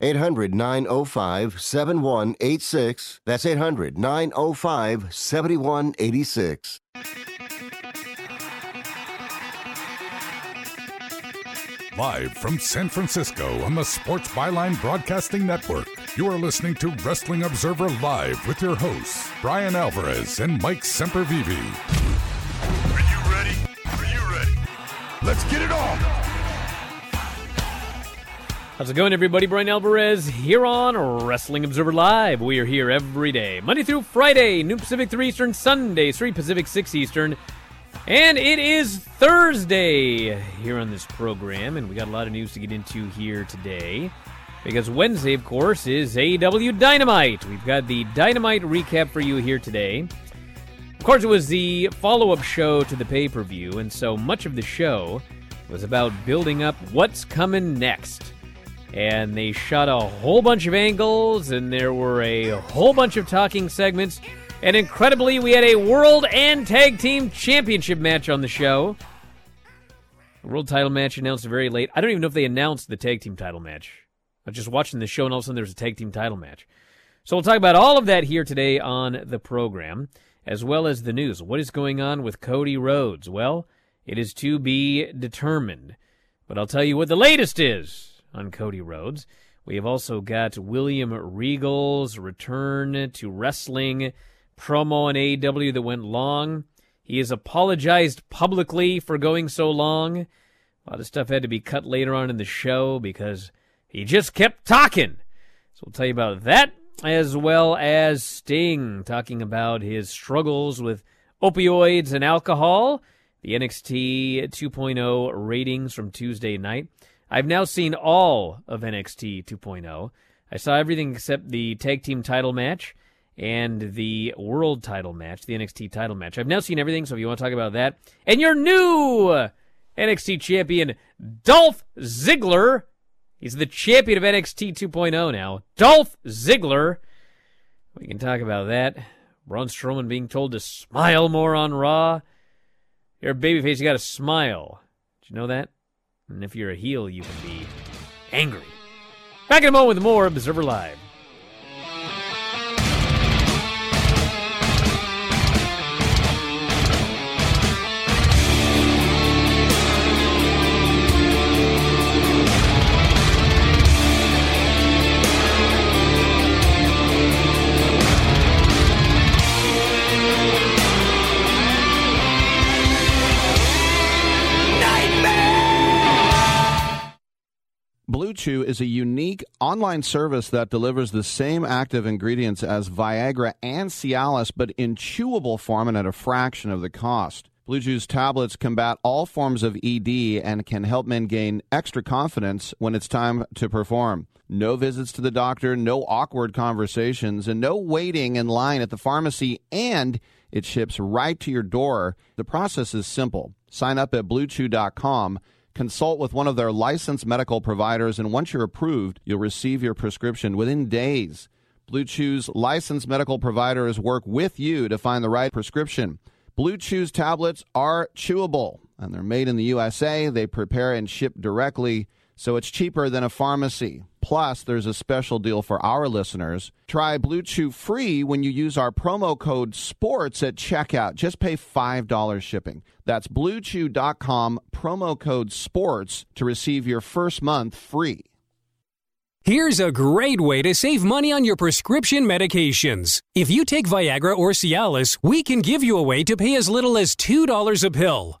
800 905 7186. That's 800 905 7186. Live from San Francisco on the Sports Byline Broadcasting Network, you are listening to Wrestling Observer Live with your hosts, Bryan Alvarez and Mike Sempervive. Are you ready? Are you ready? Let's get it on! How's it going, everybody? Bryan Alvarez here on Wrestling Observer Live. We are here every day, Monday through Friday, noon Pacific 3 Eastern, Sunday 3 Pacific 6 Eastern. And it is Thursday here on this program, and we got a lot of news to get into here today. Because Wednesday, of course, is AEW Dynamite. We've got the Dynamite recap for you here today. Of course, it was the follow up show to the pay per view, and so much of the show was about building up what's coming next. And they shot a whole bunch of angles, and there were a whole bunch of talking segments. And incredibly, we had a World and Tag Team Championship match on the show. World title match announced very late. I don't even know if they announced the Tag Team title match. I was just watching the show, and all of a sudden there's a Tag Team title match. So we'll talk about all of that here today on the program, as well as the news. What is going on with Cody Rhodes? Well, it is to be determined. But I'll tell you what the latest is on Cody Rhodes. We have also got William Regal's return to wrestling promo on AEW that went long. He has apologized publicly for going so long. A lot of stuff had to be cut later on in the show because he just kept talking. So we'll tell you about that, as well as Sting talking about his struggles with opioids and alcohol. The NXT 2.0 ratings from Tuesday night. I've now seen all of NXT 2.0. I saw everything except the tag team title match and the world title match, the NXT title match. I've now seen everything, so if you want to talk about that. And your new NXT champion, Dolph Ziggler. He's the champion of NXT 2.0 now. Dolph Ziggler. We can talk about that. Braun Strowman being told to smile more on Raw. You're a babyface, you gotta smile. Did you know that? And if you're a heel, you can be angry. Back in a moment with more Observer Live. Is a unique online service that delivers the same active ingredients as Viagra and Cialis, but in chewable form and at a fraction of the cost. BlueChew's tablets combat all forms of ED and can help men gain extra confidence when it's time to perform. No visits to the doctor, no awkward conversations, and no waiting in line at the pharmacy, and it ships right to your door. The process is simple. Sign up at bluechew.com Consult with one of their licensed medical providers, and once you're approved, you'll receive your prescription within days. BlueChew's licensed medical providers work with you to find the right prescription. BlueChew's tablets are chewable, and they're made in the USA. They prepare and ship directly, so it's cheaper than a pharmacy. Plus, there's a special deal for our listeners. Try BlueChew free when you use our promo code SPORTS at checkout. Just pay $5 shipping. That's bluechew.com, promo code SPORTS to receive your first month free. Here's a great way to save money on your prescription medications. If you take Viagra or Cialis, we can give you a way to pay as little as $2 a pill.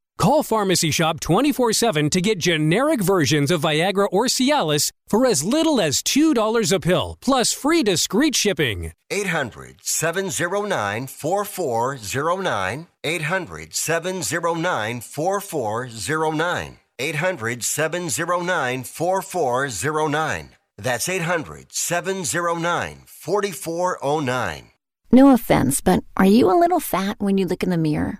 Call Pharmacy Shop 24 7 to get generic versions of Viagra or Cialis for as little as $2 a pill, plus free discreet shipping. 800 709 4409. 800 709 4409. 800 709 4409. That's 800 709 4409. No offense, but are you a little fat when you look in the mirror?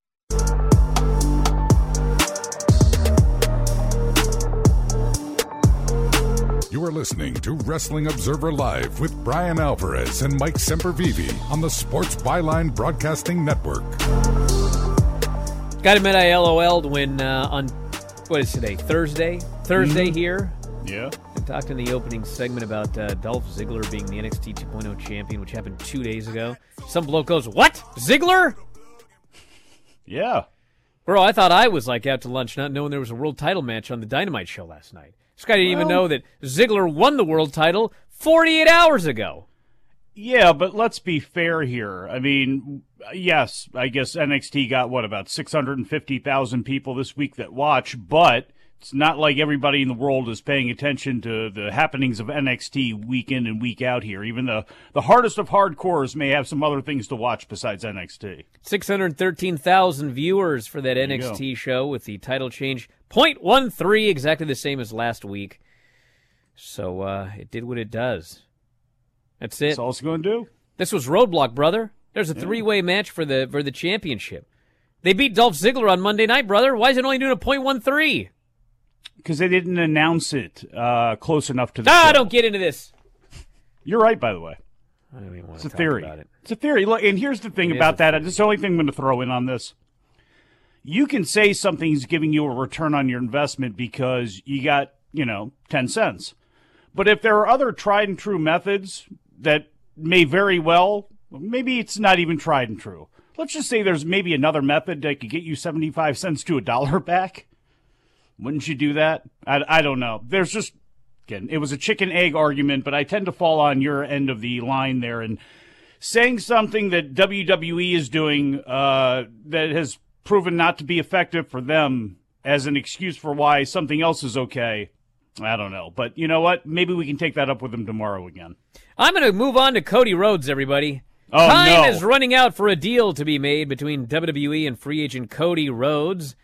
You are listening to Wrestling Observer Live with Bryan Alvarez and Mike Sempervive on the Sports Byline Broadcasting Network. Got to admit, I LOL'd when uh, on what is today? Thursday. Thursday Mm-hmm. here. Yeah. I talked in the opening segment about uh, Dolph Ziggler being the NXT 2.0 champion, which happened two days ago. Some bloke goes, "What? Ziggler?" Yeah. Bro, I thought I was like out to lunch, not knowing there was a world title match on the Dynamite show last night. This guy didn't even know that Ziggler won the world title 48 hours ago. Yeah, but let's be fair here. I mean, yes, I guess NXT got what about 650,000 people this week that watch, but it's not like everybody in the world is paying attention to the happenings of NXT week in and week out here. Even the the hardest of hardcores may have some other things to watch besides NXT. 613,000 viewers for that you NXT show with the title change 0.13, exactly the same as last week. So uh, it did what it does. That's it. That's all it's going to do. This was Roadblock, brother. There's a three-way match for the for the championship. They beat Dolph Ziggler on Monday night, brother. Why is it only doing a .13? Because they didn't announce it uh, close enough to the Ah, show. don't get into this. You're right, by the way. I don't even want It's to a talk theory. about it. It's a theory. Look, and here's the thing It is about that. theory. This is the only thing I'm going to throw in on this. You can say something's giving you a return on your investment because you got, you know, 10 cents. But if there are other tried and true methods that may very well, maybe it's not even tried and true. Let's just say there's maybe another method that could get you 75 cents to a dollar back. Wouldn't you do that? I, I don't know. There's just, again, it was a chicken egg argument, but I tend to fall on your end of the line there. And saying something that WWE is doing uh, that has proven not to be effective for them as an excuse for why something else is okay. I don't know. But you know what? Maybe we can take that up with them tomorrow again. I'm going to move on to Cody Rhodes, everybody. Oh, Time no. is running out for a deal to be made between WWE and free agent Cody Rhodes.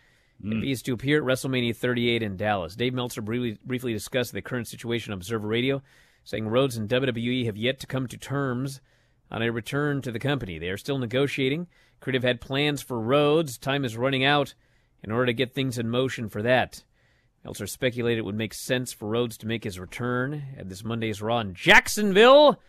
If he is to appear at WrestleMania 38 in Dallas. Dave Meltzer briefly, briefly discussed the current situation on Observer Radio, saying Rhodes and WWE have yet to come to terms on a return to the company. They are still negotiating. Creative had plans for Rhodes. Time is running out in order to get things in motion for that. Meltzer speculated it would make sense for Rhodes to make his return at this Monday's Raw in Jacksonville.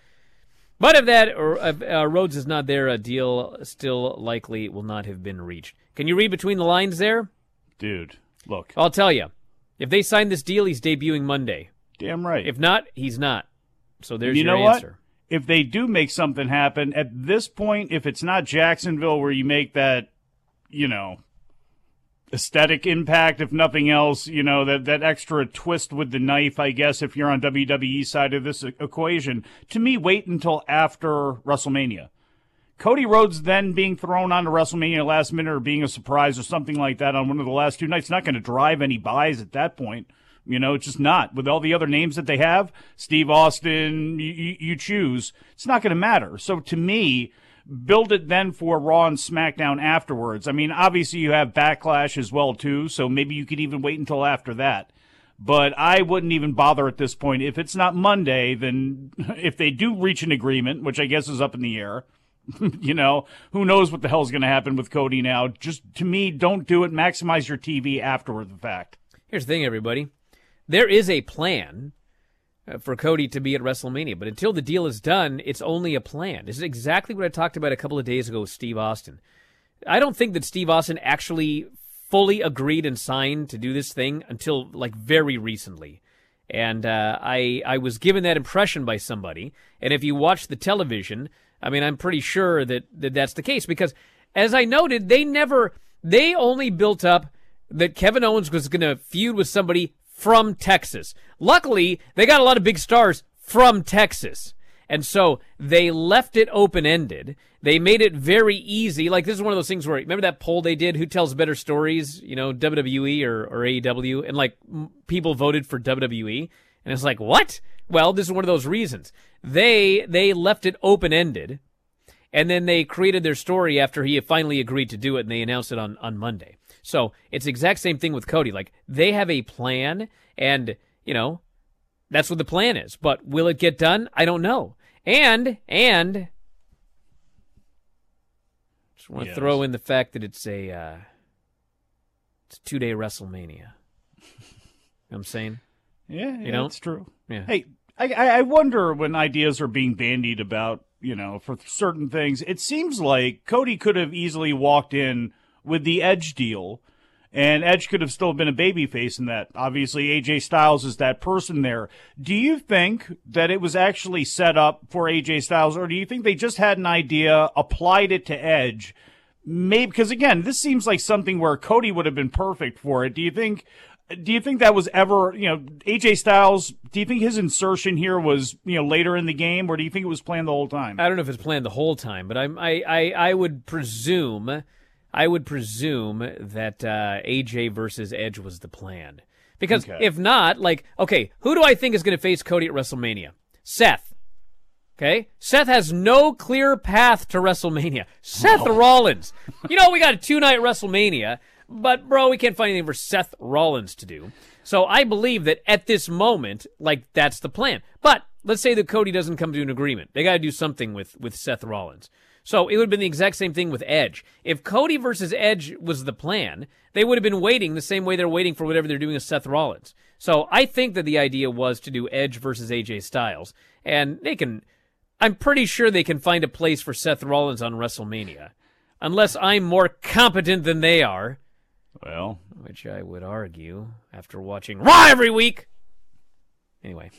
But if that or if uh, Rhodes is not there, a deal still likely will not have been reached. Can you read between the lines there? Dude, look. I'll tell you. If they sign this deal, he's debuting Monday. Damn right. If not, he's not. So there's you your know answer. what? If they do make something happen, at this point, if it's not Jacksonville where you make that you know, aesthetic impact, if nothing else, you know, that, that extra twist with the knife, I guess, if you're on WWE side of this equation. To me, wait until after WrestleMania. Cody Rhodes then being thrown onto WrestleMania last minute or being a surprise or something like that on one of the last two nights, not going to drive any buys at that point. You know, it's just not. With all the other names that they have, Steve Austin, you, you choose, it's not going to matter. So to me, build it then for Raw and SmackDown afterwards. I mean, obviously you have Backlash as well too, so maybe you could even wait until after that. But I wouldn't even bother at this point. If it's not Monday, then if they do reach an agreement, which I guess is up in the air, you know, who knows what the hell's going to happen with Cody now? Just to me, don't do it. Maximize your TV afterward the fact. Here's the thing, everybody. There is a plan uh, for Cody to be at WrestleMania, but until the deal is done, it's only a plan. This is exactly what I talked about a couple of days ago with Steve Austin. I don't think that Steve Austin actually fully agreed and signed to do this thing until like very recently. And uh, I I was given that impression by somebody. And if you watch the television, I mean, I'm pretty sure that, that that's the case because, as I noted, they never, they only built up that Kevin Owens was going to feud with somebody from Texas. Luckily, they got a lot of big stars from Texas. And so they left it open ended. They made it very easy. Like this is one of those things where remember that poll they did, who tells better stories, you know, WWE or, or AEW, and like people voted for WWE, and it's like what? Well, this is one of those reasons. They they left it open ended, and then they created their story after he finally agreed to do it, and they announced it on on Monday. So it's exact same thing with Cody. Like they have a plan, and you know that's what the plan is. But will it get done? I don't know. And and just want to yes. throw in the fact that it's a uh, it's a two day WrestleMania. you know I'm saying. Yeah, you know, it's true. Yeah. Hey, I, I wonder when ideas are being bandied about, you know, for certain things. It seems like Cody could have easily walked in with the Edge deal, and Edge could have still been a babyface in that. Obviously, AJ Styles is that person there. Do you think that it was actually set up for AJ Styles, or do you think they just had an idea, applied it to Edge? Maybe because again, this seems like something where Cody would have been perfect for it. Do you think do you think that was ever, you know, AJ Styles, do you think his insertion here was, you know, later in the game or do you think it was planned the whole time? I don't know if it's planned the whole time, but I'm, I, I, I would presume, I would presume that uh, AJ versus Edge was the plan. Because okay. if not, like, okay, who do I think is going to face Cody at WrestleMania? Seth. Okay? Seth has no clear path to WrestleMania. Seth oh. Rollins. You know, we got a two night WrestleMania. But bro, we can't find anything for Seth Rollins to do. So I believe that at this moment, like that's the plan. But let's say that Cody doesn't come to an agreement. They got to do something with with Seth Rollins. So it would have been the exact same thing with Edge. If Cody versus Edge was the plan, they would have been waiting the same way they're waiting for whatever they're doing with Seth Rollins. So I think that the idea was to do Edge versus AJ Styles, and they can. I'm pretty sure they can find a place for Seth Rollins on WrestleMania, unless I'm more competent than they are. Well, which I would argue after watching Raw every week. Anyway,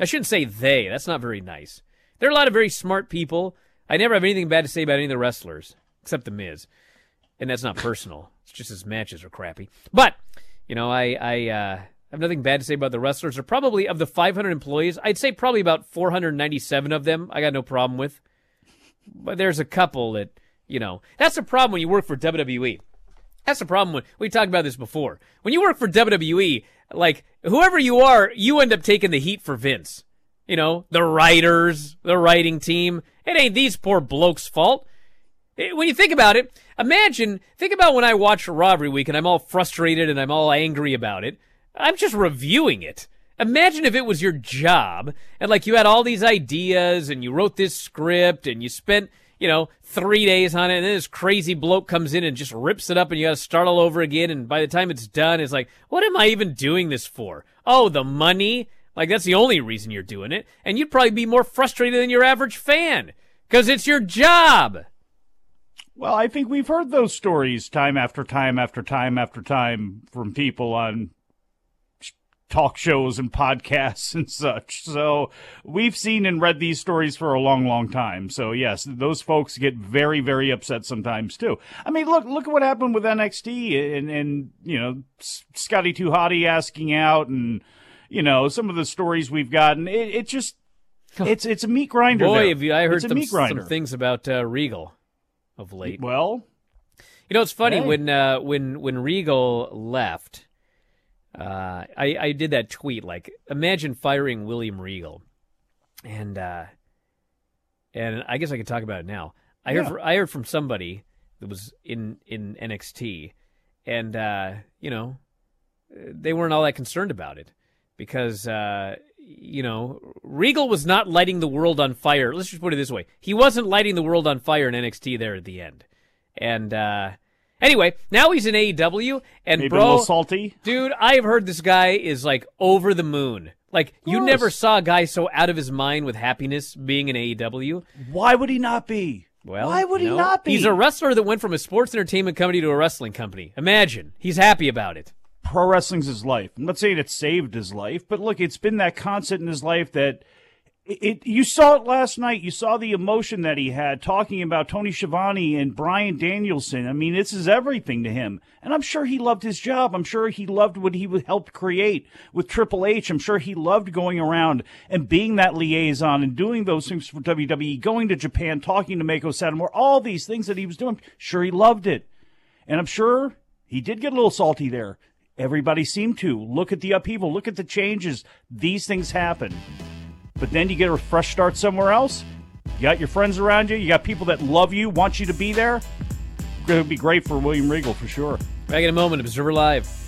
I shouldn't say they. That's not very nice. There are a lot of very smart people. I never have anything bad to say about any of the wrestlers, except The Miz. And that's not personal. It's just his matches are crappy. But, you know, I, I uh, have nothing bad to say about the wrestlers. Or probably of the 500 employees, I'd say probably about 497 of them I got no problem with. But there's a couple that, you know, that's the problem when you work for WWE. That's the problem when we talked about this before. When you work for WWE, like whoever you are, you end up taking the heat for Vince. You know, the writers, the writing team. It ain't these poor blokes' fault. When you think about it, imagine, think about when I watch Raw every week and I'm all frustrated and I'm all angry about it. I'm just reviewing it. Imagine if it was your job and like you had all these ideas and you wrote this script and you spent you know, three days on it, and then this crazy bloke comes in and just rips it up, and you got to start all over again. And by the time it's done, it's like, what am I even doing this for? Oh, the money. Like that's the only reason you're doing it, and you'd probably be more frustrated than your average fan because it's your job. Well, I think we've heard those stories time after time after time after time from people on talk shows and podcasts and such. So we've seen and read these stories for a long, long time. So yes, those folks get very, very upset sometimes too. I mean, look, look at what happened with NXT and, and, you know, Scotty 2 Hotty asking out and, you know, some of the stories we've gotten. It, it just, it's, it's a meat grinder. Boy, there. have you, I heard some, meat some things about uh, Regal of late. Well, You know, it's funny Hey. when uh, when when Regal left. Uh, I I did that tweet like, imagine firing William Regal, and uh, and I guess I could talk about it now. I heard Yeah. fr- I heard from somebody that was in in NXT, and uh, you know, they weren't all that concerned about it because uh, you know Regal was not lighting the world on fire. Let's just put it this way: he wasn't lighting the world on fire in NXT there at the end. And uh, anyway, now he's in AEW, and maybe bro, a little salty. dude, I've heard this guy is like over the moon. Like you never saw a guy so out of his mind with happiness being in AEW. Why would he not be? Well, why would he not be? He's a wrestler that went from a sports entertainment company to a wrestling company. Imagine he's happy about it. pro wrestling's his life. I'm not saying it saved his life, but look, it's been that constant in his life that it, you saw it last night. You saw the emotion that he had talking about Tony Schiavone and Bryan Danielson. I mean, this is everything to him. And I'm sure he loved his job. I'm sure he loved what he helped create with Triple H. I'm sure he loved going around and being that liaison and doing those things for WWE, going to Japan, talking to Meiko Satomura, all these things that he was doing. Sure, he loved it. And I'm sure he did get a little salty there. Everybody seemed to. Look at the upheaval, look at the changes. These things happen. But then you get a fresh start somewhere else. You got your friends around you, you got people that love you, want you to be there. It would be great for William Regal for sure. Back in a moment, Observer Live.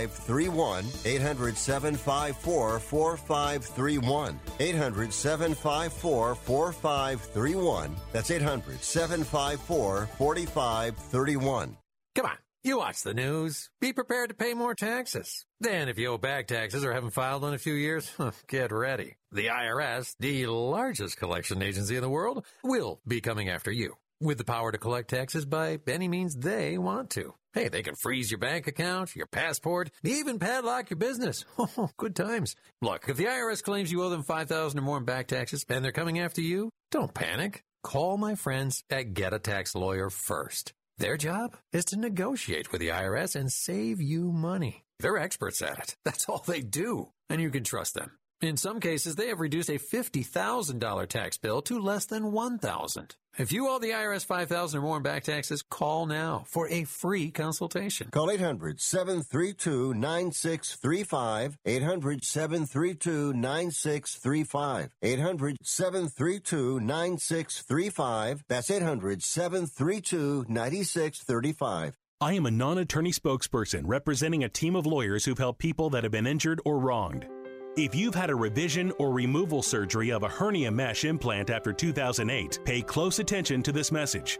4531. 800 754 4531. 800 754 4531. That's 800 754 4531. Come on, you watch the news. Be prepared to pay more taxes. Then, if you owe back taxes or haven't filed in a few years, get ready. The IRS, the largest collection agency in the world, will be coming after you with the power to collect taxes by any means they want to. Hey, they can freeze your bank account, your passport, even padlock your business. Oh, good times. Look, if the IRS claims you owe them 5000 or more in back taxes and they're coming after you, don't panic. Call my friends at Get a Tax Lawyer first. Their job is to negotiate with the IRS and save you money. They're experts at it. That's all they do. And you can trust them. In some cases, they have reduced a $50,000 tax bill to less than 1000 If you owe the IRS 5000 or more in back taxes, call now for a free consultation. Call 800 732 9635. 800 732 9635. 800 732 9635. That's 800 732 9635. I am a non attorney spokesperson representing a team of lawyers who've helped people that have been injured or wronged. If you've had a revision or removal surgery of a hernia mesh implant after 2008, pay close attention to this message.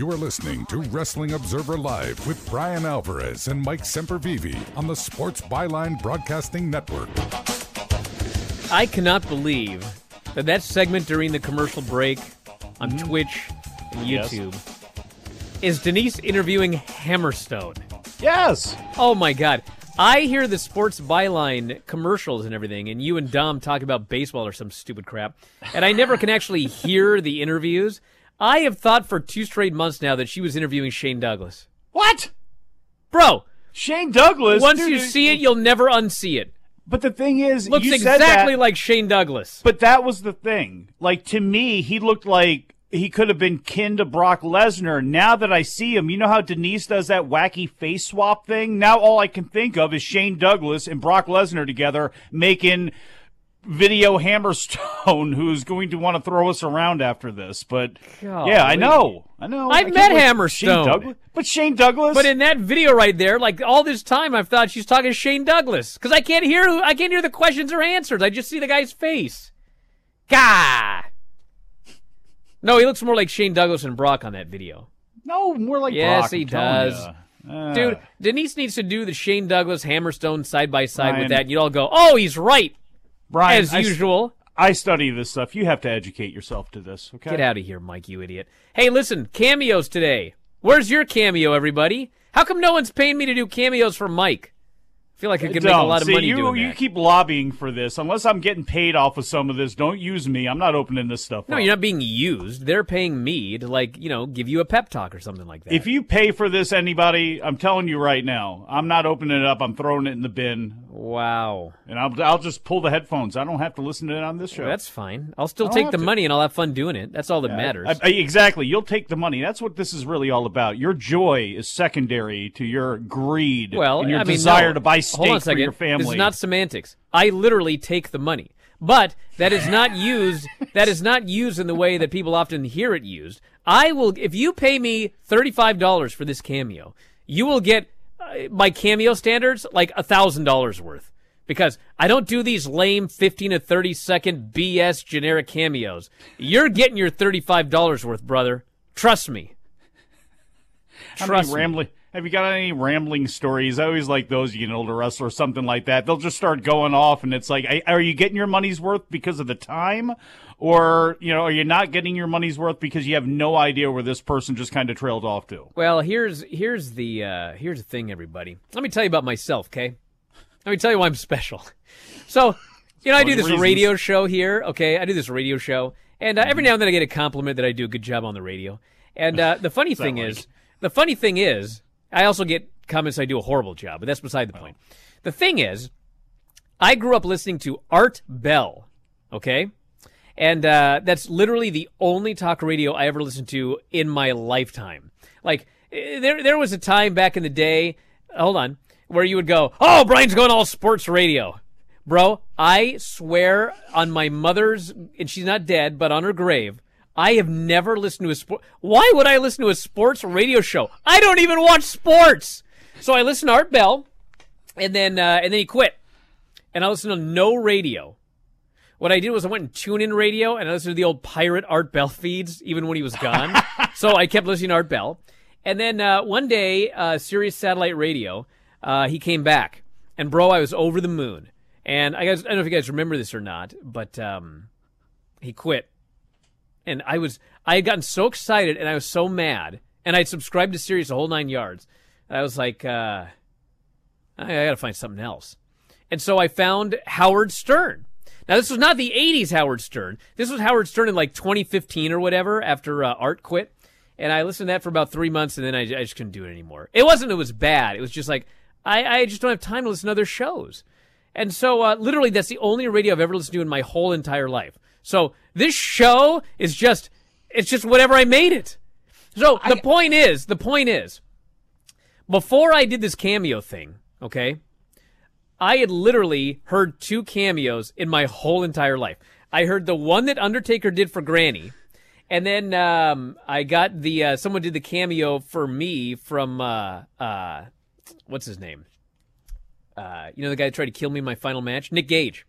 You are listening to Wrestling Observer Live with Bryan Alvarez and Mike Sempervive on the Sports Byline Broadcasting Network. I cannot believe that that segment during the commercial break on mm-hmm. Twitch and Yes. YouTube is Denise interviewing Hammerstone. Yes. Oh my god. I hear the sports byline commercials and everything, and you and Dom talk about baseball or some stupid crap, and I never can actually hear the interviews. I have thought for two straight months now that she was interviewing Shane Douglas. What? Bro, Shane Douglas. once dude, you see it, you'll never unsee it. But the thing is, Looks you said exactly that, like Shane Douglas. But that was the thing. Like to me, he looked like he could have been kin to Brock Lesnar. Now that I see him, you know how Denise does that wacky face swap thing? Now all I can think of is Shane Douglas and Brock Lesnar together making video Hammerstone who's going to want to throw us around after this. But yeah, I know. I know. I can't met Hammerstone. Shane Douglas? But Shane Douglas But in that video right there, like all this time, I've thought she's talking to Shane Douglas because I can't hear I can't hear the questions or answers. I just see the guy's face. God. No, he looks more like Shane Douglas and Brock on that video. No, more like yes, Brock, he does. Uh, Dude, Denise needs to do the Shane Douglas Hammerstone side by side with that. and You'd all go, "Oh, he's right," Bryan, as I usual. I study this stuff. You have to educate yourself to this, okay? Get out of here, Mike, you idiot. Hey, listen, cameos today. Where's your cameo, everybody? How come no one's paying me to do cameos for Mike? I feel like I could make a lot of See, money you, doing you that. keep lobbying for this. Unless I'm getting paid off of some of this, don't use me. I'm not opening this stuff No, up. you're not being used. They're paying me to like, you know, give you a pep talk or something like that. If you pay for this, anybody, I'm telling you right now, I'm not opening it up. I'm throwing it in the bin, wow. and I'll, I'll just pull the headphones. I don't have to listen to it on this show. Well, that's fine. I'll still take the to. money and I'll have fun doing it. That's all that matters. I- I- exactly. You'll take the money. That's what this is really all about. Your joy is secondary to your greed well, and your I mean, desire no. to buy Hold on a second. your family. This is not semantics. I literally take the money. But that is not used that is not used in the way that people often hear it used. I will if you pay me $35 for this cameo, you will get uh, by cameo standards like $1000 worth. Because I don't do these lame 15 to 30 second BS generic cameos. You're getting your $35 worth, brother. Trust me. How Trust many me. rambling? Have you got any rambling stories? I always like those. You get an older wrestler or something like that. They'll just start going off, and it's like, are you getting your money's worth because of the time, or you know, are you not getting your money's worth because you have no idea where this person just kind of trailed off to? Well, here's here's the uh, here's the thing, everybody. Let me tell you about myself, okay? Let me tell you why I'm special. So, you know, I do this reasons. radio show here, okay? I do this radio show, and uh, every now and then I get a compliment that I do a good job on the radio. And uh, the funny thing like? is, the funny thing is, I also get comments I do a horrible job, but that's beside the point. The thing is, I grew up listening to Art Bell, okay? And uh, that's literally the only talk radio I ever listened to in my lifetime. Like, eh, there, there was a time back in the day, hold on, where you would go, oh, Bryan's going all sports radio. Bro, I swear on my mother's, and she's not dead, but on her grave, I have never listened to a sport. Why would I listen to a sports radio show? I don't even watch sports. So I listened to Art Bell, and then uh, and then he quit, and I listened to no radio. What I did was I went and tuned in radio, and I listened to the old pirate Art Bell feeds, even when he was gone. so I kept listening to Art Bell, and then uh, one day, uh, Sirius Satellite Radio, uh, he came back, and bro, I was over the moon. And I guys, I don't know if you guys remember this or not, but um, he quit and I was I had gotten so excited and I was so mad and I'd subscribed to Sirius the whole nine yards. And I was like, uh, I, I got to find something else. And so I found Howard Stern. Now this was not the '80s Howard Stern. This was Howard Stern in like 2015 or whatever after uh, Art quit. And I listened to that for about three months and then I, I just couldn't do it anymore. It wasn't it was bad. It was just like I, I just don't have time to listen to other shows. And so, uh, literally, that's the only radio I've ever listened to in my whole entire life. So this show is just it's just whatever I made it. So the point is, the point is, before I did this cameo thing, okay, I had literally heard two cameos in my whole entire life. I heard the one that Undertaker did for Granny, and then um, I got the uh, someone did the cameo for me from uh, uh, what's his name? Uh, you know the guy that tried to kill me in my final match, Nick Gage.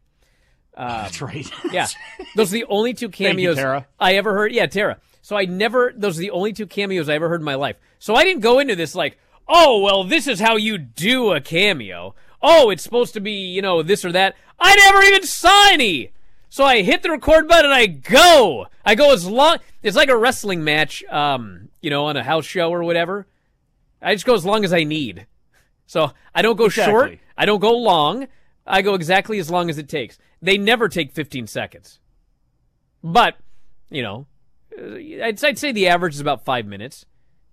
Um, That's right. yeah, those are the only two Thank you, cameos I ever heard. Yeah, Tara. So I never. Those are the only two cameos I ever heard in my life. So I didn't go into this like, oh well, this is how you do a cameo. Oh, it's supposed to be you know this or that. I never even saw any. So I hit the record button and I go. I go as long. It's like a wrestling match, um, you know, on a house show or whatever. I just go as long as I need. So I don't go short. I don't go long. I go exactly as long as it takes. They never take 15 seconds. But, you know, uh, I'd, I'd say the average is about five minutes.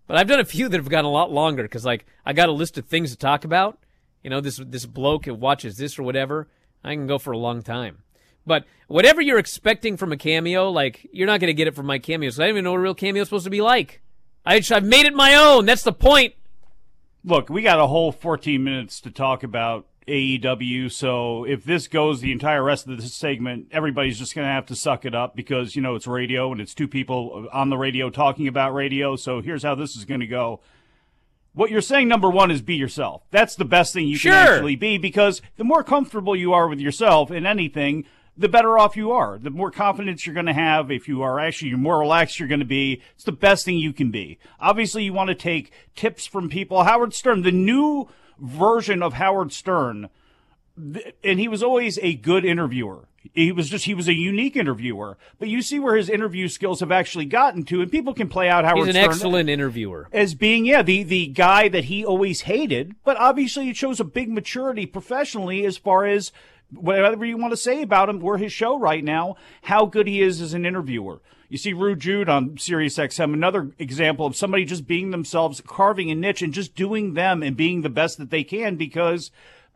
But I've done a few that have gone a lot longer because, like, I got a list of things to talk about. You know, this this bloke watches this or whatever. I can go for a long time. But whatever you're expecting from a cameo, like, you're not going to get it from my cameos. So I don't even know what a real cameo is supposed to be like. I, I've made it my own. That's the point. Look, we got a whole 14 minutes to talk about AEW. So if this goes the entire rest of this segment, everybody's just going to have to suck it up because, you know, it's radio and it's two people on the radio talking about radio. So here's how this is going to go. What you're saying, number one, is be yourself. That's the best thing you Sure. can actually be because the more comfortable you are with yourself in anything, the better off you are. The more confidence you're going to have. If you are actually, you're more relaxed you're going to be. It's the best thing you can be. Obviously, you want to take tips from people. Howard Stern, the new version of Howard Stern, and he was always a good interviewer. He was just, he was a unique interviewer. But you see where his interview skills have actually gotten to, and people can play out Howard He's an Stern excellent interviewer. as being yeah the the guy that he always hated but obviously it shows a big maturity professionally as far as whatever you want to say about him or his show right now how good he is as an interviewer you see Rue Jude on Sirius XM, another example of somebody just being themselves, carving a niche and just doing them and being the best that they can because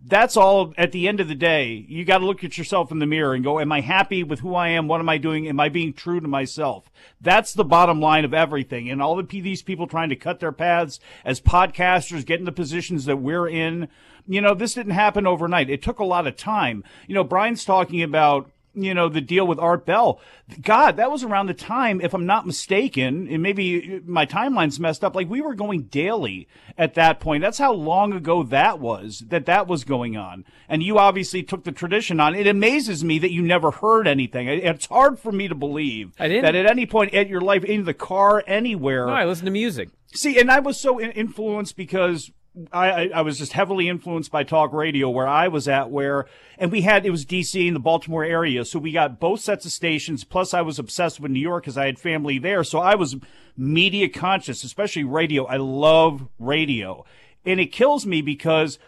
that's all at the end of the day. You got to look at yourself in the mirror and go, Am I happy with who I am? What am I doing? Am I being true to myself? That's the bottom line of everything. And all the these people trying to cut their paths as podcasters, get the positions that we're in. You know, this didn't happen overnight. It took a lot of time. You know, Bryan's talking about you know, the deal with Art Bell. God, that was around the time, if I'm not mistaken, and maybe my timeline's messed up, like we were going daily at that point. That's how long ago that was, that that was going on. And you obviously took the tradition on. It amazes me that you never heard anything. It's hard for me to believe I didn't. that at any point in your life, in the car, anywhere, No, I listen to music. See, and I was so influenced because I, I, was just heavily influenced by talk radio where I was at where, and we had, it was DC in the Baltimore area. So we got both sets of stations. Plus I was obsessed with New York because I had family there. So I was media conscious, especially radio. I love radio and it kills me because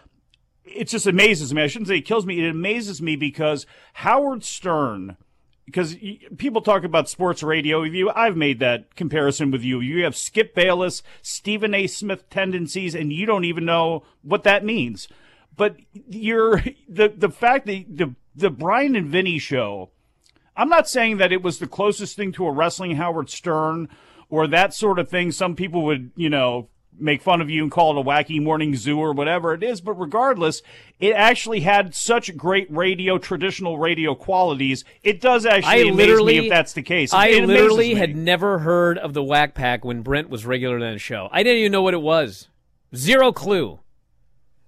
it just amazes me. I shouldn't say it kills me. It amazes me because Howard Stern, because people talk about sports radio with you. I've made that comparison with you. You have Skip Bayless, Stephen A. Smith tendencies, and you don't even know what that means. But you're the the fact that the the Bryan and Vinny show. I'm not saying that it was the closest thing to a wrestling Howard Stern or that sort of thing. Some people would, you know, make fun of you and call it a wacky morning zoo or whatever it is. But regardless, it actually had such great radio, traditional radio qualities. It does actually I amaze literally, me if that's the case. I It literally had never heard of the Wack Pack when Brent was regular on the show. I didn't even know what it was. Zero clue.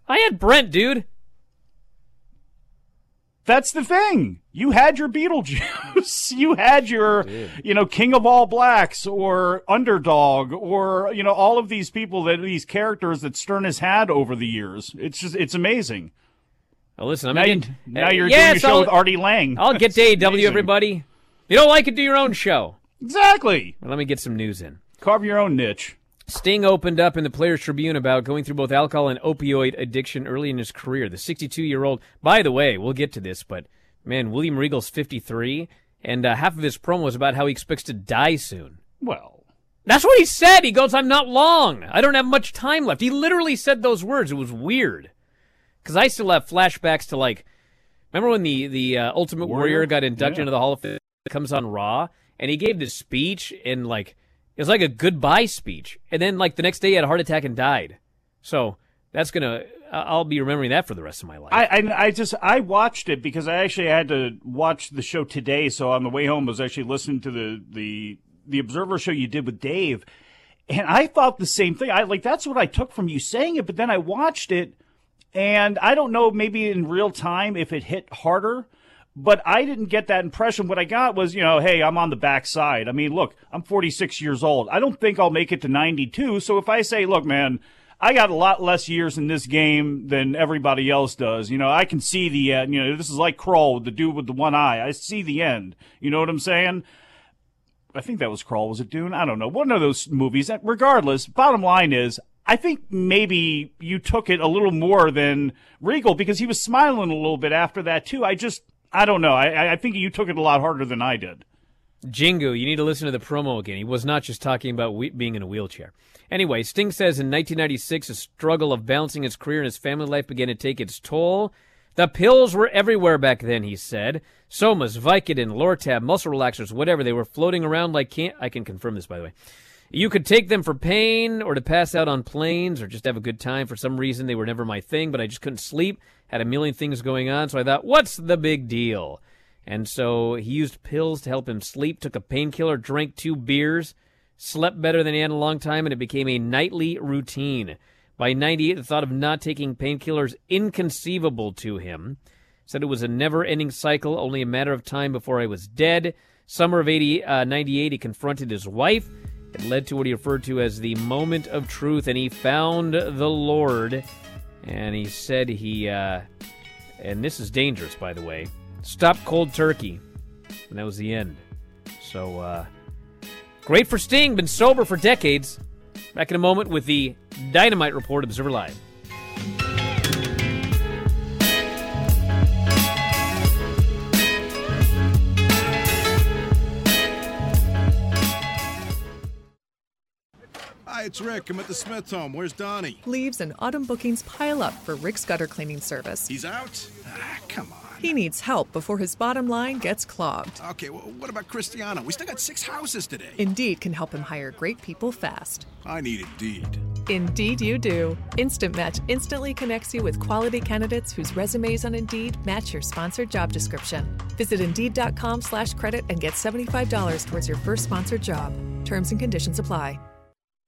I had Brent, dude. That's the thing. You had your Beetlejuice. you had your, you know, King of All Blacks or Underdog or, you know, all of these people that these characters that Stern has had over the years. It's just, it's amazing. Oh, listen, I'm now, gonna you, now uh, you're yes, doing a show I'll- with Artie Lange. I'll get to It's AEW, amazing. everybody. If you don't like it, do your own show. Exactly. Well, let me get some news in. Carve your own niche. Sting opened up in the Players Tribune about going through both alcohol and opioid addiction early in his career. The 62 year old, by the way, we'll get to this, but man, William Regal's 53, and uh, half of his promo was about how he expects to die soon. Well, That's what he said. He goes, I'm not long. I don't have much time left. He literally said those words. It was weird. Because I still have flashbacks to, like, remember when the, the uh, Ultimate Warrior, Warrior? got inducted Yeah. into the Hall of Fame? comes on Raw, and he gave this speech and like it was like a goodbye speech, and then like the next day he had a heart attack and died. So that's gonna I'll be remembering that for the rest of my life. I, I, I just I watched it because I actually had to watch the show today. So on the way home, I was actually listening to the the the Observer show you did with Dave, and I thought the same thing. I like that's what I took from you saying it, but then I watched it, and I don't know maybe in real time if it hit harder. But I didn't get that impression. What I got was, you know, hey, I'm on the backside. I mean, look, I'm 46 years old. I don't think I'll make it to 92. So if I say, look, man, I got a lot less years in this game than everybody else does. You know, I can see the end. You know, this is like Krull, the dude with the one eye. I see the end. You know what I'm saying? I think that was Krull. Was it Dune? I don't know. One of those movies. Regardless, bottom line is, I think maybe you took it a little more than Regal because he was smiling a little bit after that too. I just, I don't know. I, I think you took it a lot harder than I did. Jingu, you need to listen to the promo again. He was not just talking about we- being in a wheelchair. Anyway, Sting says in 1996, a struggle of balancing his career and his family life began to take its toll. The pills were everywhere back then, he said. Somas, Vicodin, Lortab, muscle relaxers, whatever. They were floating around like can I can confirm this, by the way. You could take them for pain or to pass out on planes or just have a good time. For some reason, they were never my thing, but I just couldn't sleep. Had a million things going on, so I thought, what's the big deal? And so he used pills to help him sleep, took a painkiller, drank two beers slept better than he had in a long time, and it became a nightly routine. By 98, the thought of not taking painkillers inconceivable to him. Said it was a never-ending cycle, only a matter of time before I was dead. Summer of 80, uh, 98, he confronted his wife. It led to what he referred to as the moment of truth, and he found the Lord. And he said he, uh, and this is dangerous, by the way, stop cold turkey. And that was the end. So, uh, Great for Sting, been sober for decades. Back in a moment with the Dynamite Report Observer Live. It's Rick. I'm at the Smith home. Where's Donnie? Leaves and autumn bookings pile up for Rick's gutter cleaning service. He's out? Ah, come on. He needs help before his bottom line gets clogged. Okay, well, what about Cristiano? We still got six houses today. Indeed can help him hire great people fast. I need Indeed. Indeed, you do. Instant Match instantly connects you with quality candidates whose resumes on Indeed match your sponsored job description. Visit Indeed.com/credit and get seventy-five dollars towards your first sponsored job. Terms and conditions apply.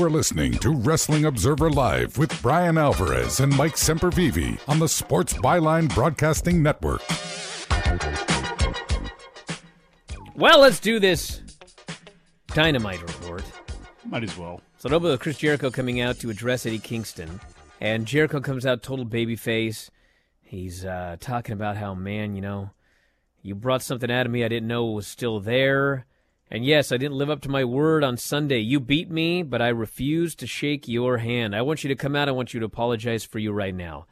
You are listening to Wrestling Observer Live with Bryan Alvarez and Mike Sempervive on the Sports Byline Broadcasting Network. Well, let's do this dynamite report. Might as well. So, it opened with Chris Jericho coming out to address Eddie Kingston. And Jericho comes out total babyface. He's uh, talking about how, man, you know, you brought something out of me I didn't know was still there. And yes, I didn't live up to my word on Sunday. You beat me, but I refused to shake your hand. I want you to come out. I want you to apologize for you right now.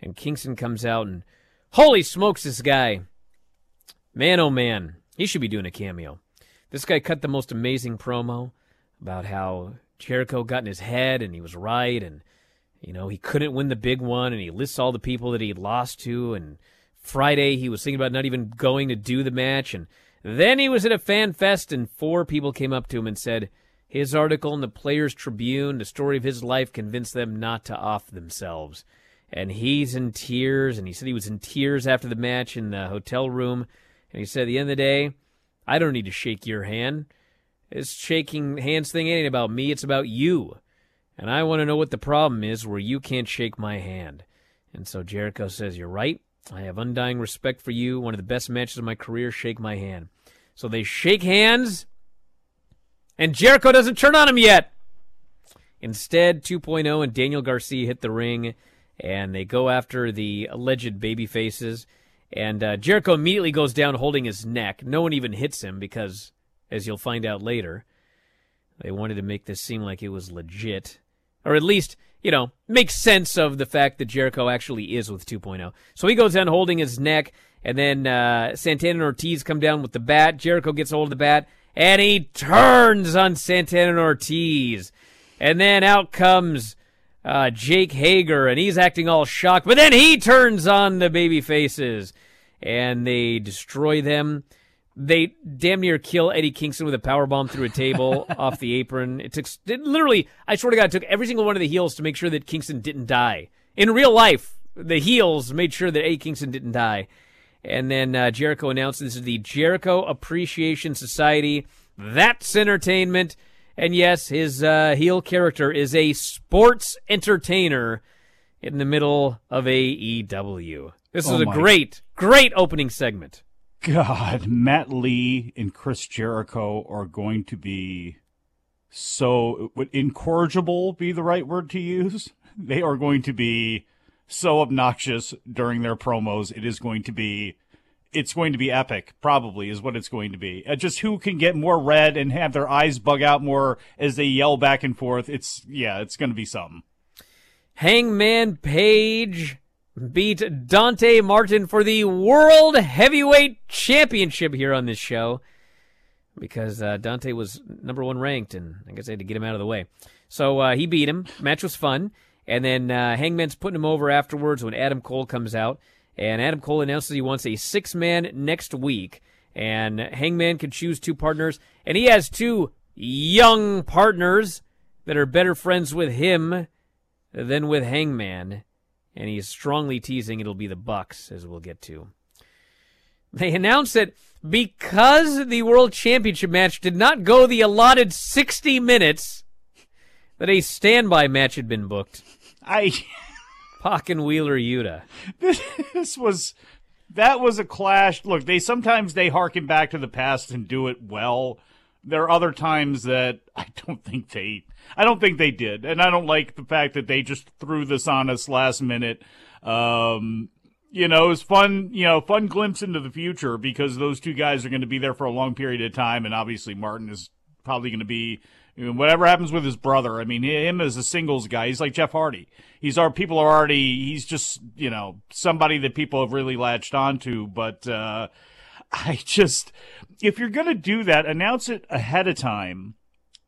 And Kingston comes out and, holy smokes, this guy. Man, oh man. He should be doing a cameo. This guy cut the most amazing promo about how Jericho got in his head and he was right and, you know, he couldn't win the big one and he lists all the people that he lost to. And Friday he was thinking about not even going to do the match. And then he was at a fan fest, and four people came up to him and said his article in the Players Tribune, the story of his life, convinced them not to off themselves. And he's in tears, and he said he was in tears after the match in the hotel room. And he said, at the end of the day, I don't need to shake your hand. This shaking hands thing ain't about me, it's about you. And I want to know what the problem is where you can't shake my hand. And so Jericho says, You're right. I have undying respect for you. One of the best matches of my career. Shake my hand. So they shake hands, and Jericho doesn't turn on him yet. Instead, 2.0 and Daniel Garcia hit the ring, and they go after the alleged baby faces. And uh, Jericho immediately goes down holding his neck. No one even hits him because, as you'll find out later, they wanted to make this seem like it was legit. Or at least you know, makes sense of the fact that Jericho actually is with 2.0. So he goes down holding his neck, and then uh, Santana and Ortiz come down with the bat. Jericho gets hold of the bat, and he turns on Santana and Ortiz. And then out comes uh, Jake Hager, and he's acting all shocked, but then he turns on the baby faces, and they destroy them they damn near kill Eddie Kingston with a power bomb through a table off the apron. It took it literally, I swear to God, it took every single one of the heels to make sure that Kingston didn't die. In real life, the heels made sure that Eddie Kingston didn't die. And then uh, Jericho announced this is the Jericho Appreciation Society. That's entertainment. And yes, his uh, heel character is a sports entertainer in the middle of AEW. This Oh is a my- great, great opening segment. God, Matt Lee and Chris Jericho are going to be so would incorrigible be the right word to use? They are going to be so obnoxious during their promos. It is going to be it's going to be epic, probably is what it's going to be. Uh, just who can get more red and have their eyes bug out more as they yell back and forth. It's yeah, it's going to be something. Hangman Page beat Dante Martin for the World Heavyweight Championship here on this show because uh, Dante was number one ranked, and I guess I had to get him out of the way. So uh, he beat him. Match was fun. And then uh, Hangman's putting him over afterwards when Adam Cole comes out. And Adam Cole announces he wants a six man next week. And Hangman can choose two partners. And he has two young partners that are better friends with him than with Hangman. And he's strongly teasing it'll be the Bucks, as we'll get to. They announced that because the World Championship match did not go the allotted 60 minutes, that a standby match had been booked. I Pac and Wheeler Yuta. this was that was a clash. Look, they sometimes they harken back to the past and do it well. There are other times that I don't think they I don't think they did. And I don't like the fact that they just threw this on us last minute. Um you know, it was fun, you know, fun glimpse into the future because those two guys are going to be there for a long period of time and obviously Martin is probably going to be you know, whatever happens with his brother. I mean, him as a singles guy, he's like Jeff Hardy. He's our people are already. He's just you know somebody that people have really latched onto. But uh, I just, if you're gonna do that, announce it ahead of time.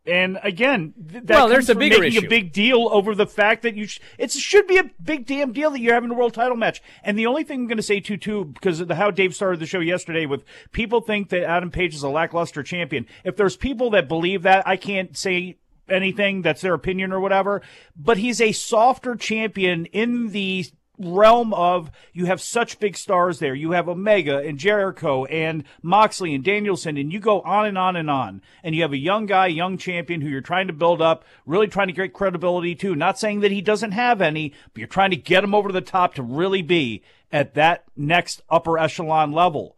And again, th- that Well, there's a bigger making issue. a big deal over the fact that you sh- it should be a big damn deal that you're having a world title match. And the only thing I'm going to say too, too, because of the, how Dave started the show yesterday with people think that Adam Page is a lackluster champion. If there's people that believe that, I can't say anything. That's their opinion or whatever. But he's a softer champion in the realm of you have such big stars there. You have Omega and Jericho and Moxley and Danielson, and you go on and on and on. And you have a young guy, young champion who you're trying to build up, really trying to get credibility to. Not saying that he doesn't have any, but you're trying to get him over to the top to really be at that next upper echelon level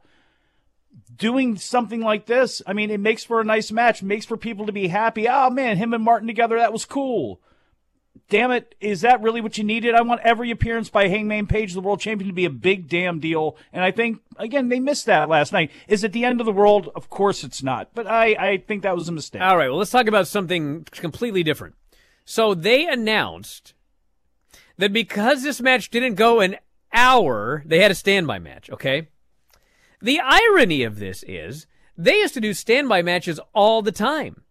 doing something like this, I mean, it makes for a nice match, makes for people to be happy. Oh man, him and Martin together, that was cool. Damn it, is that really what you needed? I want every appearance by Hangman Page, the world champion, to be a big damn deal. And I think, again, they missed that last night. Is it the end of the world? Of course it's not. But I, I think that was a mistake. All right, well, let's talk about something completely different. So they announced that because this match didn't go an hour, they had a standby match, okay? The irony of this is they used to do standby matches all the time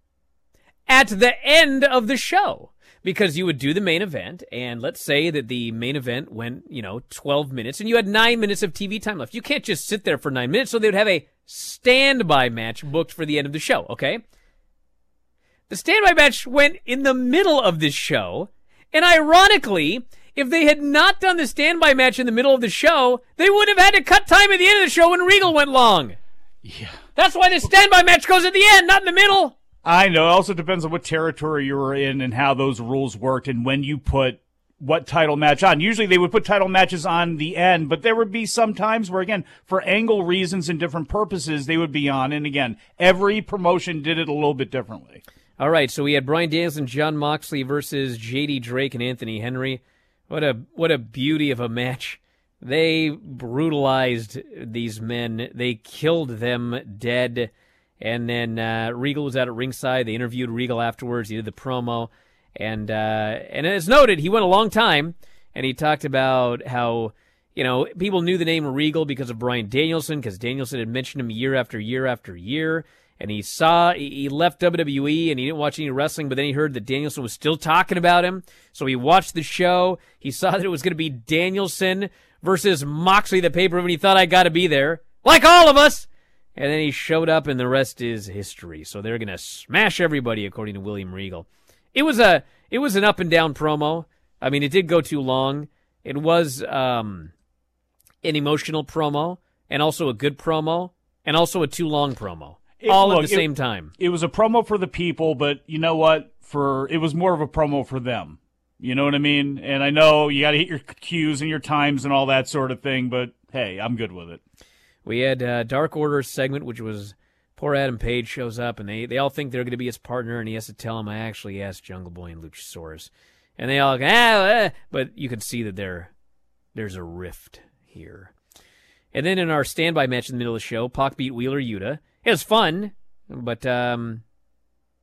at the end of the show because you would do the main event and let's say that the main event went, you know, 12 minutes and you had 9 minutes of TV time left. You can't just sit there for 9 minutes, so they would have a standby match booked for the end of the show, okay? The standby match went in the middle of this show, and ironically, if they had not done the standby match in the middle of the show, they would have had to cut time at the end of the show when Regal went long. Yeah. That's why the standby match goes at the end, not in the middle. I know. It also depends on what territory you were in and how those rules worked and when you put what title match on. Usually they would put title matches on the end, but there would be some times where, again, for angle reasons and different purposes, they would be on. And again, every promotion did it a little bit differently. All right, so we had Bryan Danielson, Jon Moxley versus J.D. Drake and Anthony Henry. What a what a beauty of a match. They brutalized these men. They killed them dead. And then uh, Regal was out at ringside. They interviewed Regal afterwards. He did the promo, and uh, and as noted, he went a long time, and he talked about how you know people knew the name Regal because of Bryan Danielson, because Danielson had mentioned him year after year after year, and he saw he left WWE and he didn't watch any wrestling, but then he heard that Danielson was still talking about him, so he watched the show. He saw that it was going to be Danielson versus Moxley, the pay per view, and he thought I got to be there, like all of us. And then he showed up, and the rest is history. So they're gonna smash everybody, according to William Regal. It was a it was an up and down promo. I mean, it did go too long. It was um, an emotional promo, and also a good promo, and also a too long promo, It- all look, at the it- same time. It was a promo for the people, but you know what? For it was more of a promo for them. You know what I mean? And I know you got to hit your cues and your times and all that sort of thing, but hey, I'm good with it. We had uh, Dark Order segment, which was poor Adam Page shows up, and they, they all think they're going to be his partner, and he has to tell them, I actually asked Jungle Boy and Luchasaurus. And they all go, ah, ah," but you can see that there, there's a rift here. And then in our standby match in the middle of the show, Pac beat Wheeler Yuta. It was fun, but um,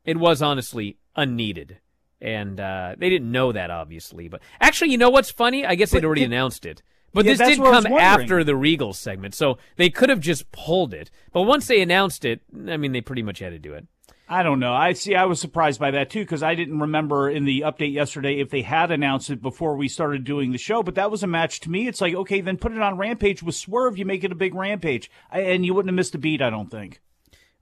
it was honestly unneeded. And uh, they didn't know that, obviously. But actually, you know what's funny? I guess they'd already did- announced it. But Yeah, this did come after the Regal segment, so they could have just pulled it. But once they announced it, I mean, they pretty much had to do it. I don't know. I see. I was surprised by that too because I didn't remember in the update yesterday if they had announced it before we started doing the show. But that was a match to me. It's like okay, then put it on Rampage with Swerve. You make it a big Rampage, I, and you wouldn't have missed a beat. I don't think.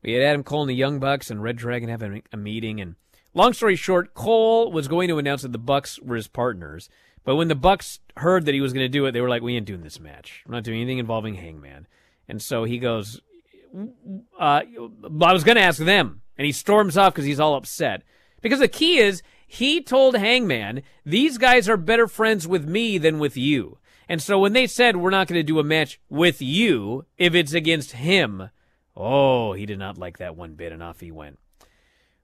We had Adam Cole and the Young Bucks and Red Dragon having a meeting. And long story short, Cole was going to announce that the Bucks were his partners. But when the Bucks heard that he was going to do it, they were like, "We ain't doing this match. We're not doing anything involving Hangman." And so he goes, uh, "I was going to ask them," and he storms off because he's all upset. Because the key is, he told Hangman, "These guys are better friends with me than with you." And so when they said we're not going to do a match with you if it's against him, oh, he did not like that one bit, and off he went.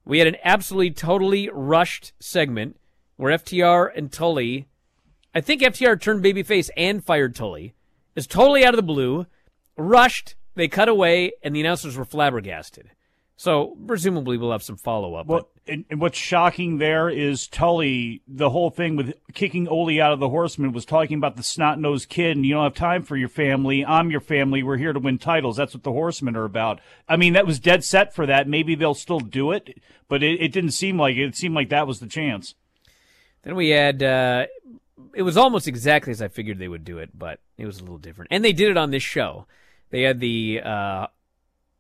We had an absolutely totally rushed segment where FTR and Tully, I think FTR turned babyface and fired Tully, is totally out of the blue, rushed, they cut away, and the announcers were flabbergasted. So presumably we'll have some follow up. Well, and, and what's shocking there is Tully. The whole thing with kicking Ole out of the Horsemen was talking about the snot nosed kid, and you don't have time for your family. I'm your family. We're here to win titles. That's what the Horsemen are about. I mean, that was dead set for that. Maybe they'll still do it, but it, it didn't seem like it. It seemed like that was the chance. Then we had. Uh, it was almost exactly as I figured they would do it, but it was a little different. And they did it on this show. They had the uh,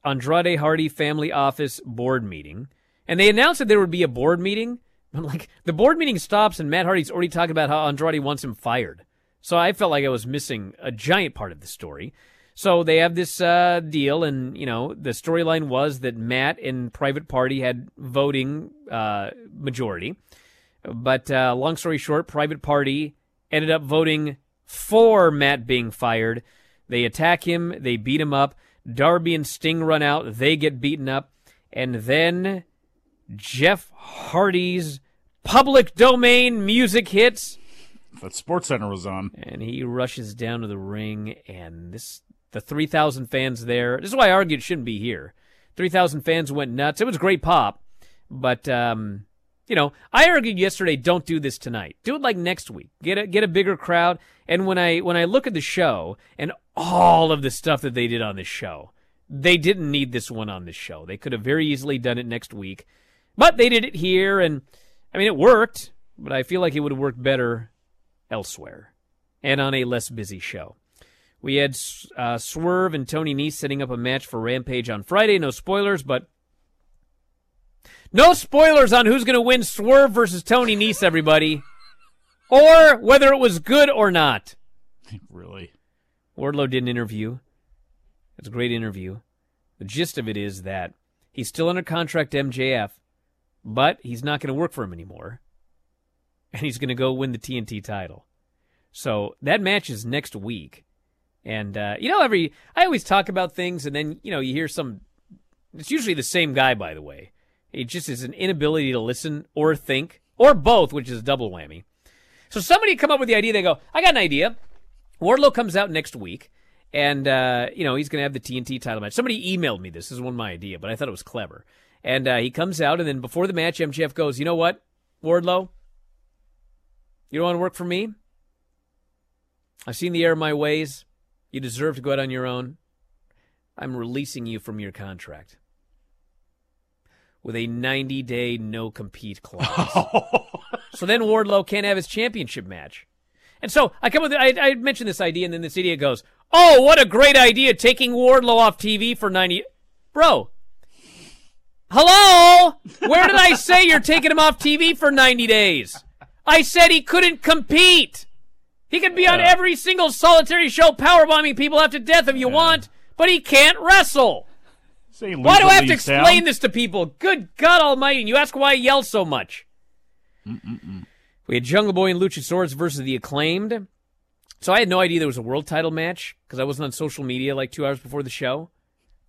Andrade Hardy Family Office board meeting, and they announced that there would be a board meeting. I'm like, the board meeting stops, and Matt Hardy's already talking about how Andrade wants him fired. So I felt like I was missing a giant part of the story. So they have this uh, deal, and you know the storyline was that Matt and Private Party had voting uh, majority, but uh, long story short, Private Party ended up voting for Matt being fired. They attack him, they beat him up. Darby and Sting run out, they get beaten up, and then Jeff Hardy's public domain music hits. That Sports Center was on, and he rushes down to the ring, and this the three thousand fans there. This is why I argued it shouldn't be here. Three thousand fans went nuts. It was great pop, but um, you know, I argued yesterday, don't do this tonight. Do it like next week. Get a get a bigger crowd. And when I when I look at the show and all of the stuff that they did on this show, they didn't need this one on this show. They could have very easily done it next week, but they did it here, and I mean it worked. But I feel like it would have worked better elsewhere and on a less busy show. We had uh, Swerve and Tony Nese setting up a match for Rampage on Friday. No spoilers, but no spoilers on who's going to win Swerve versus Tony Nese, everybody, or whether it was good or not. Really? Wardlow did an interview. It's a great interview. The gist of it is that he's still under contract MJF, but he's not going to work for him anymore. And he's going to go win the TNT title. So that match is next week. And, uh, you know, every, I always talk about things and then, you know, you hear some, it's usually the same guy, by the way. It just is an inability to listen or think, or both, which is a double whammy. So somebody come up with the idea. They go, I got an idea. Wardlow comes out next week, and uh, you know he's going to have the TNT title match. Somebody emailed me this. This is one of my idea, but I thought it was clever. And uh, he comes out, and then before the match, MJF goes, "You know what, Wardlow? You don't want to work for me. I've seen the error of my ways. You deserve to go out on your own. I'm releasing you from your contract." With a 90 day no compete clause. Oh. so then Wardlow can't have his championship match. And so I come with I, I mentioned this idea, and then this idiot goes, "Oh, what a great idea! Taking Wardlow off TV for 90, bro." Hello, where did I say you're taking him off TV for 90 days? I said he couldn't compete. He could be on every single solitary show, powerbombing people after death if you yeah. want, but he can't wrestle. Why do I have to explain this to people? Good God Almighty! And you ask why I yell so much. Mm-mm-mm. We had Jungle Boy and Luchasaurus versus the Acclaimed. So I had no idea there was a world title match because I wasn't on social media like two hours before the show.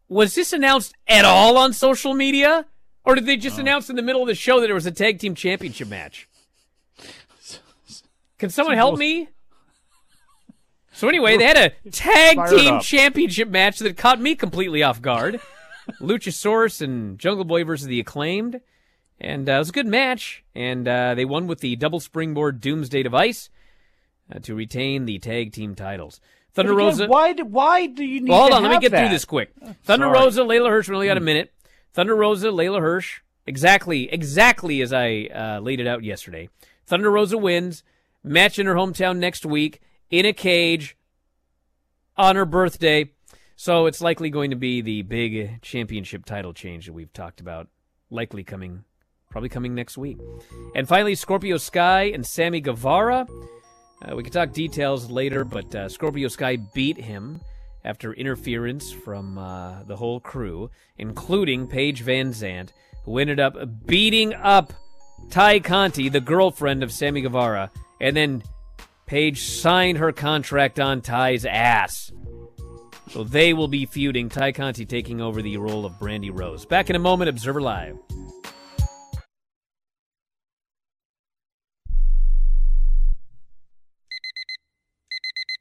Was this announced at all on social media, or did they just oh. announce in the middle of the show that there was a tag team championship match? Can someone help me? So anyway, they had a tag team championship match that caught me completely off guard. Luchasaurus and Jungle Boy versus the Acclaimed. And uh, it was a good match. And uh, they won with the double springboard Doomsday device uh, to retain the tag team titles. Thunder again, Rosa. Why do, why do you need well, hold on, let me get that? through this quick. Thunder Sorry. Rosa, Leyla Hirsch, we only got a minute. Thunder Rosa, Leyla Hirsch, exactly, exactly as I uh, laid it out yesterday. Thunder Rosa wins. Match in her hometown next week in a cage on her birthday. So it's likely going to be the big championship title change that we've talked about, likely coming, probably coming next week. And finally, Scorpio Sky and Sammy Guevara. Uh, we can talk details later, but uh, Scorpio Sky beat him after interference from uh, the whole crew, including Paige VanZant, who ended up beating up Tay Conti, the girlfriend of Sammy Guevara, and then Paige signed her contract on Tay's ass. So they will be feuding, Tay Conti taking over the role of Brandi Rhodes. Back in a moment, Observer Live.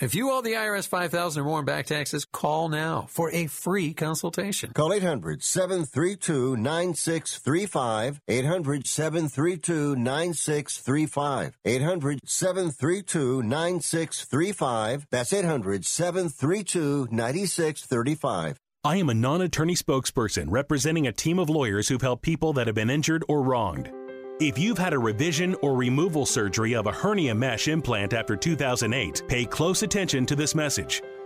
If you owe the IRS 5000 or more in back taxes, call now for a free consultation. Call 800 732 9635. 800 732 9635. 800 732 9635. That's 800 732 9635. I am a non attorney spokesperson representing a team of lawyers who've helped people that have been injured or wronged. If you've had a revision or removal surgery of a hernia mesh implant after 2008, pay close attention to this message.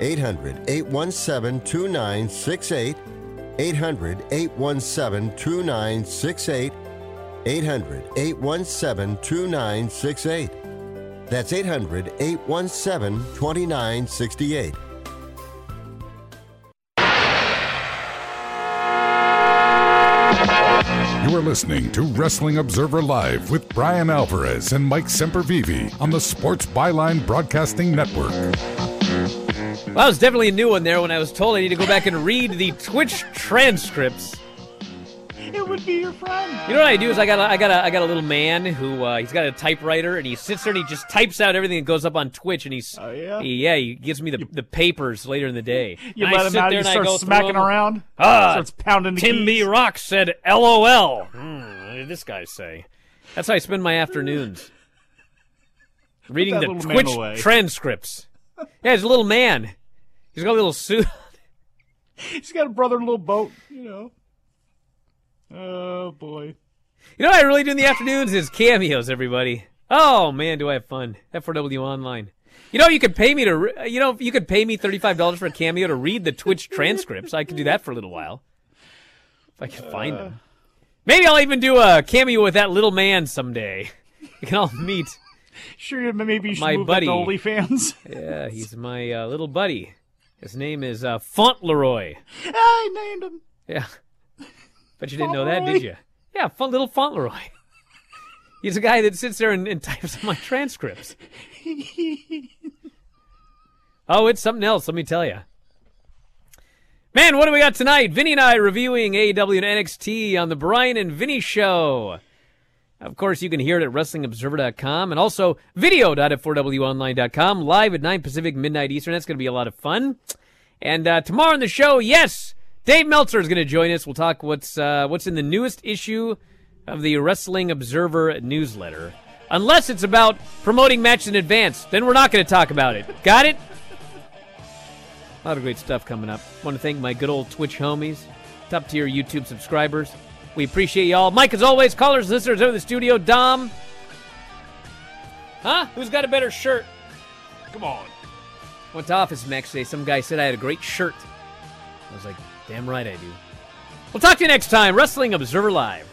800 817 2968. 800 817 2968. 800 817 2968. That's 800 817 2968. You are listening to Wrestling Observer Live with Bryan Alvarez and Mike Sempervive on the Sports Byline Broadcasting Network. Well, that was definitely a new one there when I was told I need to go back and read the Twitch transcripts. It would be your friend. You know what I do is I got a, I got a, I got a little man who uh, he's got a typewriter and he sits there and he just types out everything that goes up on Twitch and he's oh, yeah? He, yeah he gives me the, the papers later in the day. You and let I him sit out. there He and I starts go smacking them. around. Ah, starts pounding the Tim keys. B. Rock said LOL. Hmm, what did this guy say? That's how I spend my afternoons. Reading the Twitch transcripts. Yeah, he's a little man. He's got a little suit. He's got a brother in a little boat. You know. Oh boy. You know what I really do in the afternoons is cameos, everybody. Oh man, do I have fun. F4W Online. You know, you could pay me to, re- you know, you could pay me $35 for a cameo to read the Twitch transcripts. I could do that for a little while. If I can find Uh. them. Maybe I'll even do a cameo with that little man someday. We can all meet. Sure, maybe you should My move buddy. to OnlyFans. Yeah, he's my uh, little buddy. His name is uh, Fauntleroy. I named him. Yeah. but you didn't know that, did you? Yeah, fun little Fauntleroy. He's a guy that sits there and, and types up my transcripts. Oh, it's something else, let me tell you. Man, what do we got tonight? Vinny and I reviewing AEW and NXT on the Bryan and Vinny Show. Of course, you can hear it at WrestlingObserver.com and also video.f4wonline.com, live at 9 Pacific, midnight Eastern. That's going to be a lot of fun. And uh, tomorrow on the show, yes, Dave Meltzer is going to join us. We'll talk what's uh, what's in the newest issue of the Wrestling Observer newsletter. Unless it's about promoting matches in advance, then we're not going to talk about it. Got it? A lot of great stuff coming up. Want to thank my good old Twitch homies top tier YouTube subscribers. We appreciate y'all. Mike, as always, callers, listeners over the studio. Dom. Huh? Who's got a better shirt? Come on. Went to Office Max today. Some guy said I had a great shirt. I was like, damn right I do. We'll talk to you next time. Wrestling Observer Live.